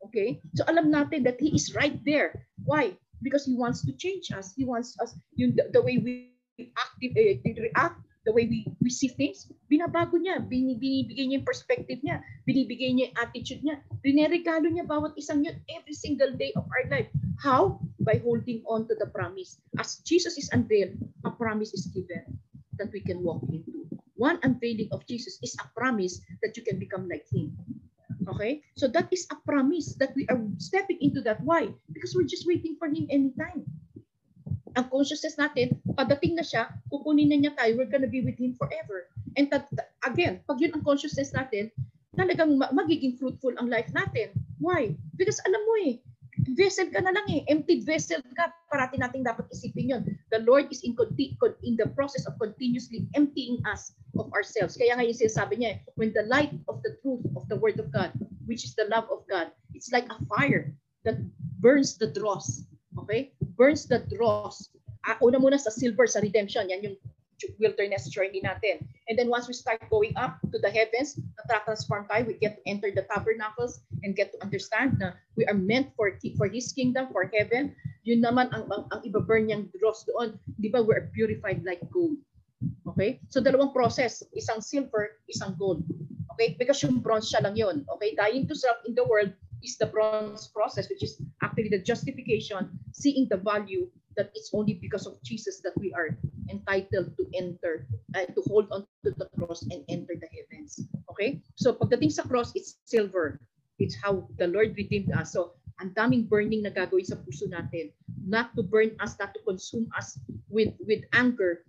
Okay? So alam natin that He is right there. Why? Because He wants to change us. He wants us, yung, the, the way we active, eh, react, the way we, we see things, binabago niya, binibigay niya yung perspective niya, binibigay niya yung attitude niya, rineregalo niya bawat isang yun every single day of our life. How? By holding on to the promise. As Jesus is unveiled, a promise is given that we can walk into. One unveiling of Jesus is a promise that you can become like Him. Okay? So that is a promise that we are stepping into that. Why? Because we're just waiting for Him anytime ang consciousness natin, padating na siya, kukunin na niya tayo, we're gonna be with Him forever. And that, again, pag yun ang consciousness natin, talagang magiging fruitful ang life natin. Why? Because alam mo eh, vessel ka na lang eh, empty vessel ka, parati nating dapat isipin yun. The Lord is in, in the process of continuously emptying us of ourselves. Kaya nga yung sinasabi niya, when the light of the truth of the Word of God, which is the love of God, it's like a fire that burns the dross. Okay? burns the dross. Uh, una muna sa silver, sa redemption. Yan yung wilderness journey natin. And then once we start going up to the heavens, na-transform tayo, we get to enter the tabernacles and get to understand na we are meant for for His kingdom, for heaven. Yun naman ang, ang, ang iba-burn niyang dross doon. Di ba, we're purified like gold. Okay? So dalawang process, isang silver, isang gold. Okay? Because yung bronze siya lang yun. Okay? Dying to self in the world, is the bronze process, which is actually the justification, seeing the value that it's only because of Jesus that we are entitled to enter, uh, to hold on to the cross and enter the heavens. Okay? So pagdating sa cross, it's silver. It's how the Lord redeemed us. So ang daming burning na gagawin sa puso natin. Not to burn us, not to consume us with, with anger,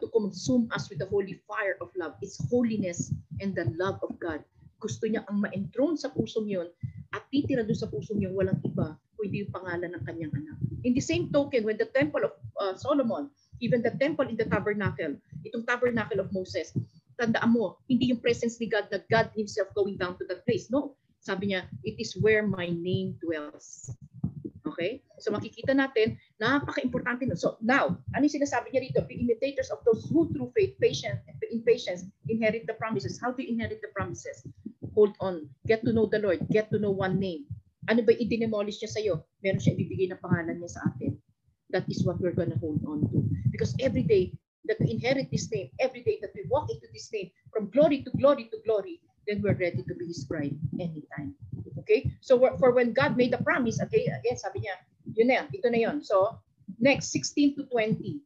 to consume us with the holy fire of love. It's holiness and the love of God. Gusto niya ang ma-enthroned sa pusong yun at titira doon sa puso niyo walang iba kundi yung pangalan ng kanyang anak. In the same token, when the temple of uh, Solomon, even the temple in the tabernacle, itong tabernacle of Moses, tandaan mo, hindi yung presence ni God na God himself going down to that place. No. Sabi niya, it is where my name dwells. Okay? So makikita natin, napaka-importante nun. So now, ano yung sinasabi niya rito? Be imitators of those who through faith, patience, in patience, inherit the promises. How do you inherit the promises? hold on, get to know the Lord, get to know one name. Ano ba i-demolish niya sa'yo? Meron siya ibibigay na pangalan niya sa atin. That is what we're gonna hold on to. Because every day that we inherit this name, every day that we walk into this name, from glory to glory to glory, then we're ready to be His bride anytime. Okay? So for when God made a promise, okay, again, sabi niya, yun na ito na yun. So, next, 16 to 20.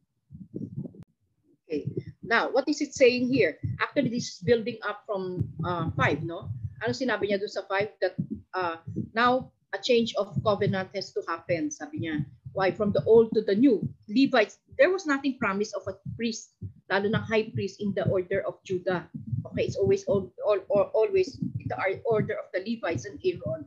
Now, what is it saying here? Actually, this is building up from uh, 5, no? Ano sinabi niya doon sa 5? That uh, now a change of covenant has to happen, sabi niya. Why? From the old to the new. Levites, there was nothing promised of a priest, lalo ng high priest in the order of Judah. Okay, it's always all, all, all, always the order of the Levites and Aaron.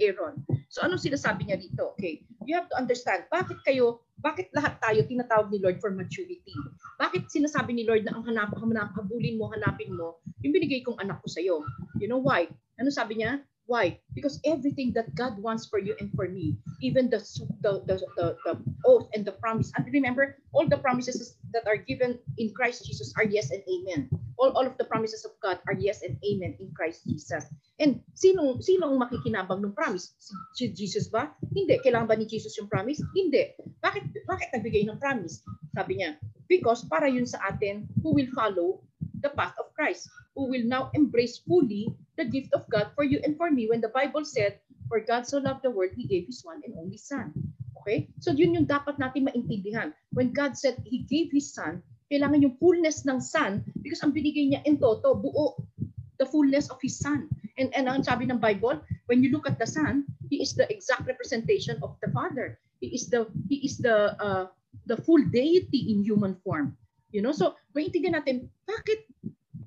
Aaron. So anong sinasabi niya dito? Okay, you have to understand, bakit kayo, bakit lahat tayo tinatawag ni Lord for maturity? Bakit sinasabi ni Lord na ang hanap, hanap habulin mo, hanapin mo, yung binigay kong anak ko sa'yo? You know why? Ano sabi niya? Why? Because everything that God wants for you and for me, even the the, the, the, the oath and the promise. And remember, all the promises that are given in Christ Jesus are yes and amen. All, all of the promises of God are yes and amen in Christ Jesus. And sino sino ang makikinabang ng promise? Si, si Jesus ba? Hindi. Kailangan ba ni Jesus yung promise? Hindi. Bakit bakit nagbigay ng promise? Sabi niya, because para yun sa atin who will follow the path of Christ, who will now embrace fully the gift of God for you and for me when the Bible said, For God so loved the world, He gave His one and only Son. Okay? So yun yung dapat natin maintindihan. When God said He gave His Son, kailangan yung fullness ng Son because ang binigay niya in toto, buo, the fullness of His Son. And, and ang sabi ng Bible, when you look at the Son, He is the exact representation of the Father. He is the He is the uh, the full deity in human form. You know, so maintindihan natin bakit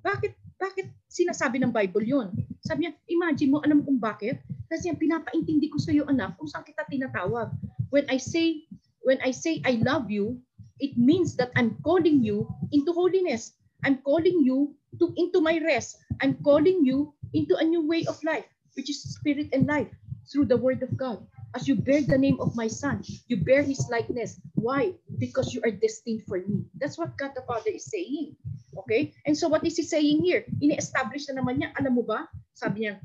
bakit bakit sinasabi ng Bible yon? Sabi niya, imagine mo, alam kung bakit? Kasi yung pinapaintindi ko sa iyo anak kung saan kita tinatawag. When I say when I say I love you, it means that I'm calling you into holiness. I'm calling you to into my rest. I'm calling you into a new way of life, which is spirit and life through the word of God. As you bear the name of my son, you bear his likeness. Why? Because you are destined for me. That's what God the Father is saying. Okay? And so what is he saying here? Ini-establish na naman niya, alam mo ba? Sabi niya,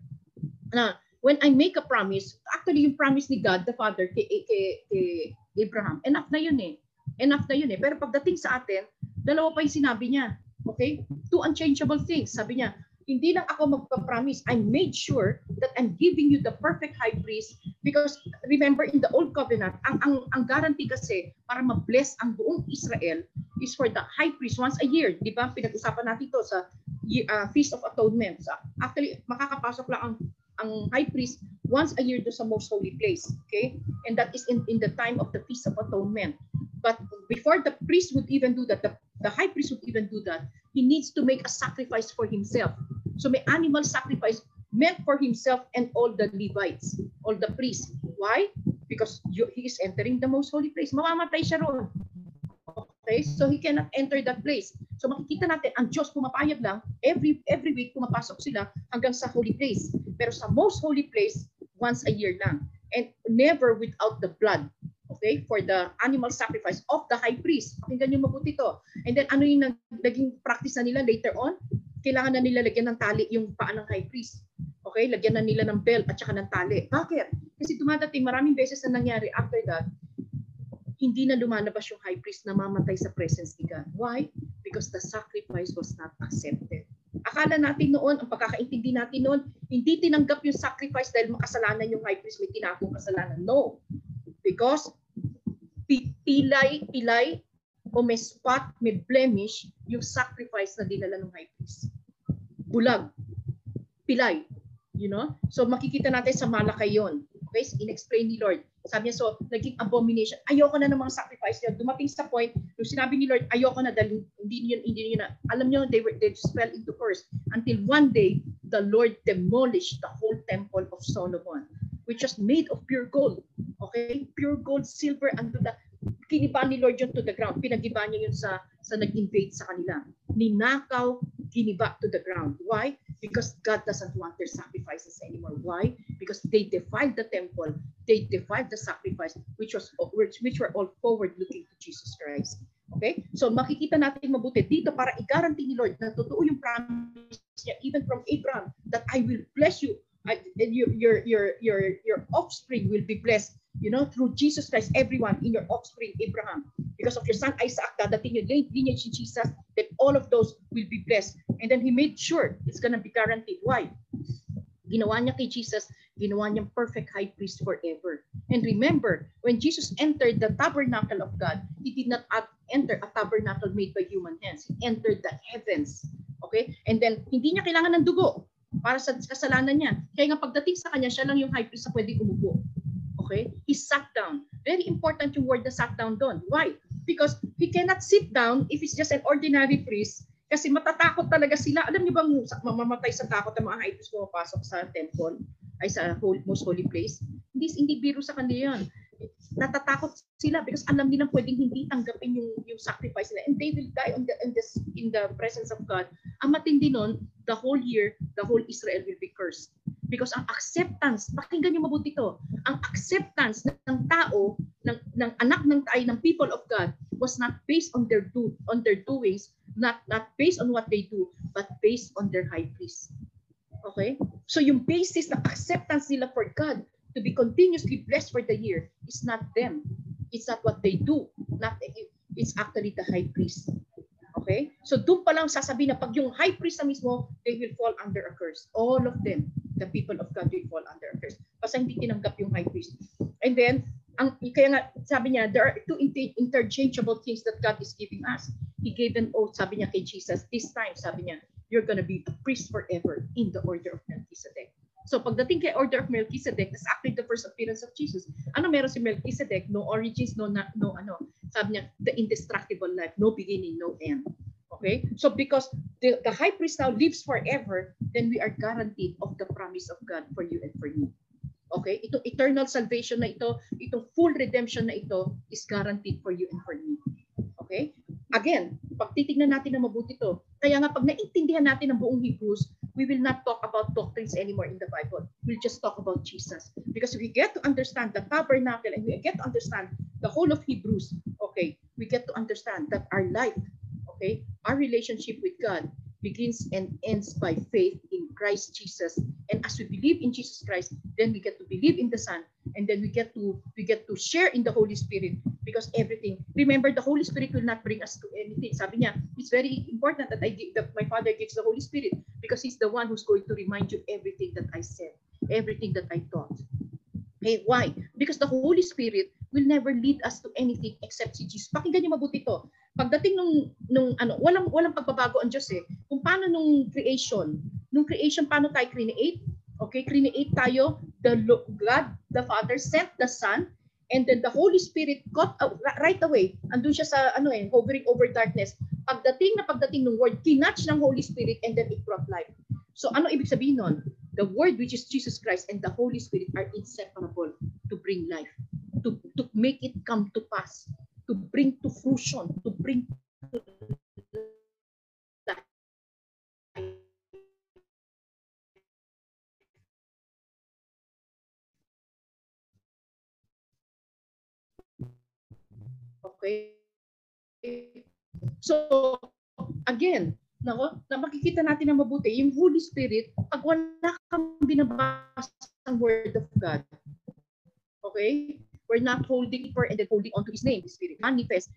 na when I make a promise, actually yung promise ni God the Father kay, kay, kay Abraham, enough na yun eh. Enough na yun eh. Pero pagdating sa atin, dalawa pa yung sinabi niya. Okay? Two unchangeable things. Sabi niya, hindi lang ako magpa-promise. I made sure that I'm giving you the perfect high priest because remember in the old covenant, ang ang ang guarantee kasi para ma-bless ang buong Israel is for the high priest once a year. Di ba? Pinag-usapan natin to sa uh, Feast of Atonement. So, actually, makakapasok lang ang ang high priest once a year do sa most holy place. Okay? And that is in, in the time of the Feast of Atonement. But before the priest would even do that, the, the high priest would even do that, he needs to make a sacrifice for himself. So may animal sacrifice meant for himself and all the Levites, all the priests. Why? Because you, he is entering the most holy place. Mamamatay siya roon. Okay? So he cannot enter that place. So makikita natin, ang Diyos pumapayag lang, every every week pumapasok sila hanggang sa holy place. Pero sa most holy place, once a year lang. And never without the blood. Okay? For the animal sacrifice of the high priest. Pakinggan niyo mabuti to. And then ano yung naging practice na nila later on? kailangan na nila lagyan ng tali yung paa ng high priest. Okay? Lagyan na nila ng belt at saka ng tali. Bakit? Kasi dumadating maraming beses na nangyari after that, hindi na lumalabas yung high priest na mamatay sa presence ni God. Why? Because the sacrifice was not accepted. Akala natin noon, ang pagkakaintindi natin noon, hindi tinanggap yung sacrifice dahil makasalanan yung high priest, may tinakong kasalanan. No. Because pilay, pilay, o may spot, may blemish, yung sacrifice na dinala ng high priest. Bulag. Pilay. You know? So makikita natin sa Malakay yun. Okay? In-explain ni Lord. Sabi niya, so, naging abomination. Ayoko na ng mga sacrifice niya. Dumating sa point, yung sinabi ni Lord, ayoko na dahil hindi niyo, hindi niyo na. Alam niyo, they, were, they just fell into curse. Until one day, the Lord demolished the whole temple of Solomon, which was made of pure gold. Okay? Pure gold, silver, and the kiniba ni Lord yun to the ground. Pinagiba niya yun sa, sa nag-invade sa kanila. Ninakaw, giniba to the ground. Why? Because God doesn't want their sacrifices anymore. Why? Because they defiled the temple. They defiled the sacrifice, which was which, which were all forward-looking to Jesus Christ. Okay? So makikita natin mabuti dito para i-guarantee ni Lord na totoo yung promise niya even from Abraham that I will bless you I, your, your, your, your, your offspring will be blessed you know, through Jesus Christ, everyone in your offspring, Abraham, because of your son Isaac, dadating yung lineage in Jesus, that all of those will be blessed. And then he made sure it's gonna be guaranteed. Why? Ginawa niya kay Jesus, ginawa niyang perfect high priest forever. And remember, when Jesus entered the tabernacle of God, he did not enter a tabernacle made by human hands. He entered the heavens. Okay? And then, hindi niya kailangan ng dugo para sa kasalanan niya. Kaya nga pagdating sa kanya, siya lang yung high priest na pwede umupo. Okay? He sat down. Very important yung word na sat down doon. Why? Because he cannot sit down if he's just an ordinary priest kasi matatakot talaga sila. Alam niyo bang mamamatay sa takot ang mga high priest pumapasok sa temple ay sa holy, most holy place? Hindi, hindi biro sa kanila yan natatakot sila because alam nilang pwedeng hindi tanggapin yung yung sacrifice nila and they will die on the in, this, in the presence of God. Ang matindi nun, the whole year, the whole Israel will be cursed. Because ang acceptance, pakinggan niyo mabuti to, ang acceptance ng tao, ng, ng anak ng tayo, ng people of God, was not based on their do, on their doings, not not based on what they do, but based on their high priest. Okay? So yung basis ng acceptance nila for God to be continuously blessed for the year is not them. It's not what they do. Not it's actually the high priest. Okay? So doon pa lang sasabihin na pag yung high priest na mismo, they will fall under a curse. All of them, the people of God will fall under a curse. Kasi hindi tinanggap yung high priest. And then, ang, kaya nga, sabi niya, there are two inter- interchangeable things that God is giving us. He gave an oath, sabi niya kay Jesus, this time, sabi niya, you're gonna be a priest forever in the order of Melchizedek. So pagdating kay order of Melchizedek, that's actually the first appearance of Jesus. Ano meron si Melchizedek? No origins, no, no ano. Sabi niya, the indestructible life, no beginning, no end. Okay? So because the, the high priest now lives forever, then we are guaranteed of the promise of God for you and for me. Okay? Ito eternal salvation na ito, itong full redemption na ito is guaranteed for you and for me. Okay? Again, pag titignan natin na mabuti to, kaya nga pag naintindihan natin ang buong Hebrews, we will not talk about doctrines anymore in the Bible. We'll just talk about Jesus. Because we get to understand the tabernacle and we get to understand the whole of Hebrews, okay, we get to understand that our life, okay, our relationship with God begins and ends by faith in Christ Jesus. And as we believe in Jesus Christ, then we get to believe in the Son, and then we get to we get to share in the Holy Spirit because everything. Remember, the Holy Spirit will not bring us to anything. Sabi niya, it's very important that I give that my Father gives the Holy Spirit because He's the one who's going to remind you everything that I said, everything that I taught. Okay, why? Because the Holy Spirit will never lead us to anything except si Jesus. Pakinggan niyo mabuti to. Pagdating nung nung ano, walang walang pagbabago ang Diyos eh. Kung paano nung creation, nung creation paano tayo create? Okay, create tayo, the God, the Father sent the Son and then the Holy Spirit got uh, right away. Andun siya sa ano eh, hovering over darkness. Pagdating na pagdating ng word, kinatch ng Holy Spirit and then it brought life. So ano ibig sabihin nun? The word which is Jesus Christ and the Holy Spirit are inseparable to bring life, to, to make it come to pass, to bring to fruition, to bring to. Okay? So, again, nako, na makikita natin na mabuti, yung Holy Spirit, pag wala kang binabasa ng Word of God, okay? We're not holding for and then holding on to His name, the Spirit manifest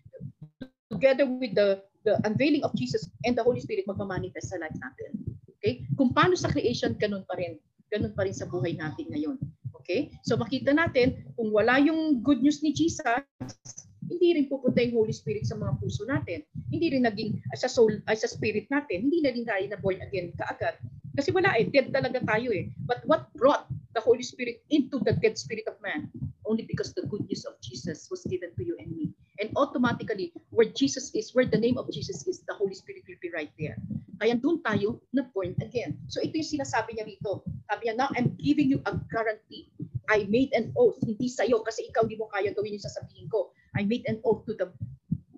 together with the the unveiling of Jesus and the Holy Spirit magmamanifest sa life natin. Okay? Kung paano sa creation, ganun pa rin. Ganun pa rin sa buhay natin ngayon. Okay? So makita natin, kung wala yung good news ni Jesus, hindi rin pupunta yung Holy Spirit sa mga puso natin. Hindi rin naging sa soul, ay sa spirit natin. Hindi na rin tayo na born again kaagad. Kasi wala eh, dead talaga tayo eh. But what brought the Holy Spirit into the dead spirit of man? Only because the good news of Jesus was given to you and me. And automatically, where Jesus is, where the name of Jesus is, the Holy Spirit will be right there. Kaya doon tayo na born again. So ito yung sinasabi niya rito. Sabi niya, now I'm giving you a guarantee. I made an oath, hindi sa'yo kasi ikaw di mo kaya gawin yung sasabihin ko. I made an oath to the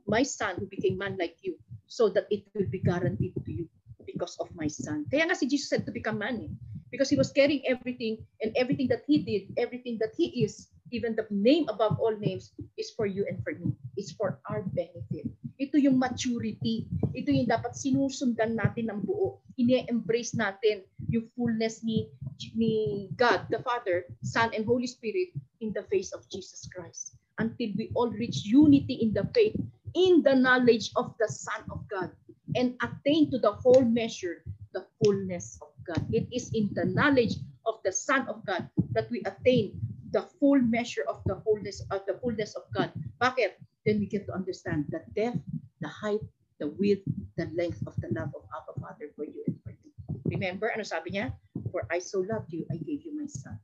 my son who became man like you so that it will be guaranteed to you because of my son. Kaya nga si Jesus said to become man eh. Because he was carrying everything and everything that he did, everything that he is, even the name above all names is for you and for me. It's for our benefit. Ito yung maturity. Ito yung dapat sinusundan natin ng buo. Ine-embrace natin yung fullness ni, ni God, the Father, Son, and Holy Spirit in the face of Jesus Christ. Until we all reach unity in the faith, in the knowledge of the Son of God, and attain to the whole measure, the fullness of God. It is in the knowledge of the Son of God that we attain the full measure of the fullness of the fullness of God. Bakit? then we get to understand the depth, the height, the width, the length of the love of Abba Father for you and for me. Remember, ano sabi niya? For I so loved you, I gave you my son.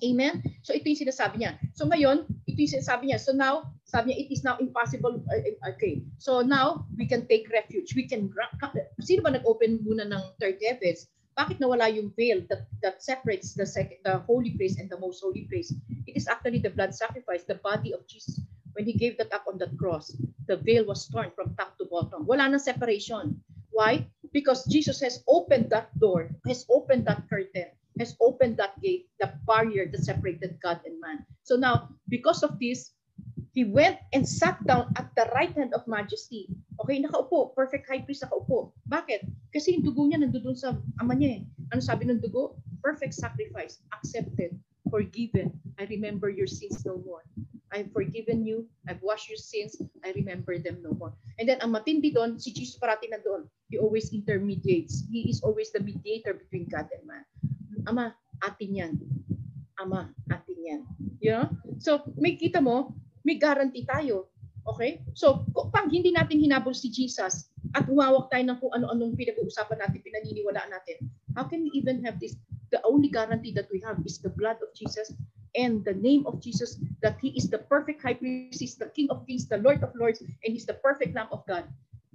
Amen? So ito yung sinasabi niya. So ngayon, ito yung sinasabi niya. So now, sabi niya, it is now impossible. Uh, okay. So now, we can take refuge. We can, sino ba nag-open muna ng third heavens? Bakit nawala yung veil that, that separates the, second, the holy place and the most holy place? It is actually the blood sacrifice, the body of Jesus. When he gave that up on that cross, the veil was torn from top to bottom. Wala nang separation. Why? Because Jesus has opened that door, has opened that curtain, has opened that gate, the barrier that separated God and man. So now, because of this, he went and sat down at the right hand of majesty. Okay, nakaupo. Perfect high priest nakaupo. Bakit? Kasi yung dugo niya nandoon sa ama niya eh. Ano sabi ng dugo? Perfect sacrifice. Accepted. Forgiven. I remember your sins no more. I've forgiven you. I've washed your sins. I remember them no more. And then ang matindi doon, si Jesus parati na doon. He always intermediates. He is always the mediator between God and man. Ama, atin yan. Ama, atin yan. You know? So, may kita mo, may guarantee tayo. Okay? So, pag hindi natin hinabol si Jesus at humawak tayo ng kung ano-anong pinag-uusapan natin, pinaniniwalaan natin, how can we even have this? The only guarantee that we have is the blood of Jesus and the name of Jesus, that He is the perfect high priest, He's the King of kings, the Lord of lords, and He's the perfect Lamb of God.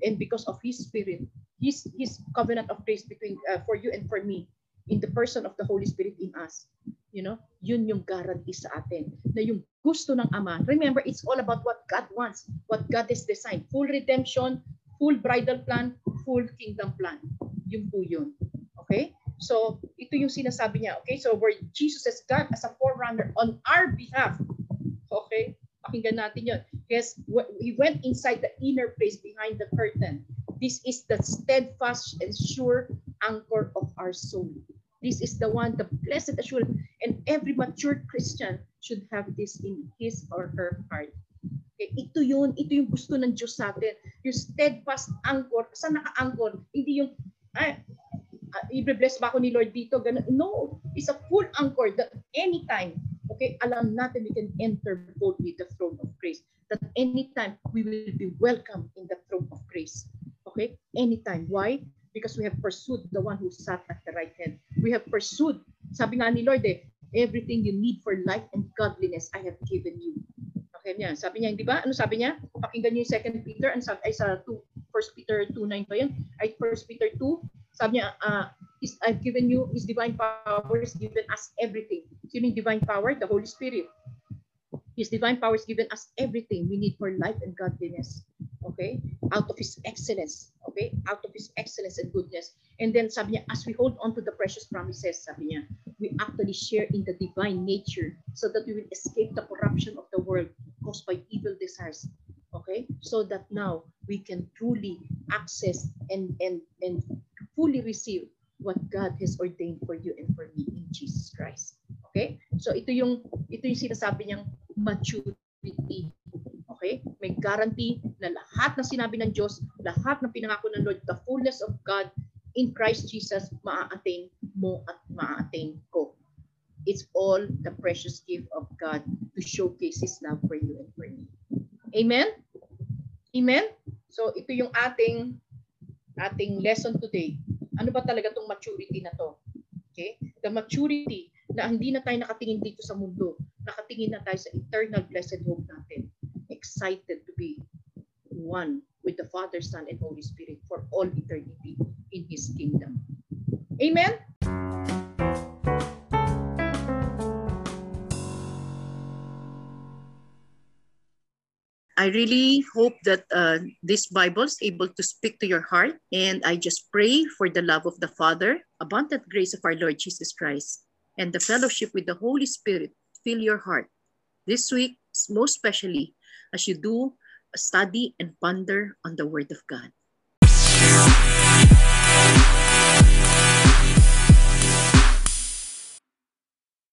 And because of His Spirit, His, His covenant of grace between uh, for you and for me, in the person of the Holy Spirit in us, you know, yun yung guarantee sa atin na yung gusto ng Ama. Remember, it's all about what God wants, what God has designed. Full redemption, full bridal plan, full kingdom plan. Yun po yun. Okay? So, ito yung sinasabi niya. Okay? So, where Jesus as God as a forerunner on our behalf. Okay? Pakinggan natin yun. Yes, he went inside the inner place behind the curtain. This is the steadfast and sure anchor of our soul. This is the one, the blessed assurance, and every mature Christian should have this in his or her heart. Okay, ito yun, ito yung gusto ng Diyos sa atin. Yung steadfast anchor, saan naka-anchor? Hindi yung, ay, uh, i-bless ba ako ni Lord dito? Ganun. No, it's a full anchor that anytime, okay, alam natin we can enter boldly the throne of grace. That anytime we will be welcome in the throne of grace. Okay, anytime. Why? because we have pursued the one who sat at the right hand. We have pursued, sabi nga ni Lord eh, everything you need for life and godliness I have given you. Okay niya. Sabi niya, di ba? Ano sabi niya? Pakinggan niyo yung 2 Peter, and sabi, ay sa 2, 1 Peter 2.9 pa yun. Ay 1 Peter 2, sabi niya, uh, is, I've given you, His divine power has given us everything. Sino yung divine power? The Holy Spirit. His divine power has given us everything we need for life and godliness. Okay? Out of His excellence okay? Out of His excellence and goodness. And then sabi niya, as we hold on to the precious promises, sabi niya, we actually share in the divine nature so that we will escape the corruption of the world caused by evil desires. Okay? So that now we can truly access and, and, and fully receive what God has ordained for you and for me in Jesus Christ. Okay? So ito yung ito yung sinasabi niyang maturity Okay? May guarantee na lahat ng sinabi ng Diyos, lahat ng pinangako ng Lord, the fullness of God in Christ Jesus, maa-attain mo at maa-attain ko. It's all the precious gift of God to showcase His love for you and for me. Amen? Amen? So ito yung ating ating lesson today. Ano ba talaga tong maturity na to? Okay? The maturity na hindi na tayo nakatingin dito sa mundo. Nakatingin na tayo sa eternal blessed hope natin excited to be one with the Father, Son, and Holy Spirit for all eternity in His kingdom. Amen? I really hope that uh, this Bible is able to speak to your heart. And I just pray for the love of the Father, abundant grace of our Lord Jesus Christ, and the fellowship with the Holy Spirit fill your heart. This week, most especially, as you do study and ponder on the Word of God.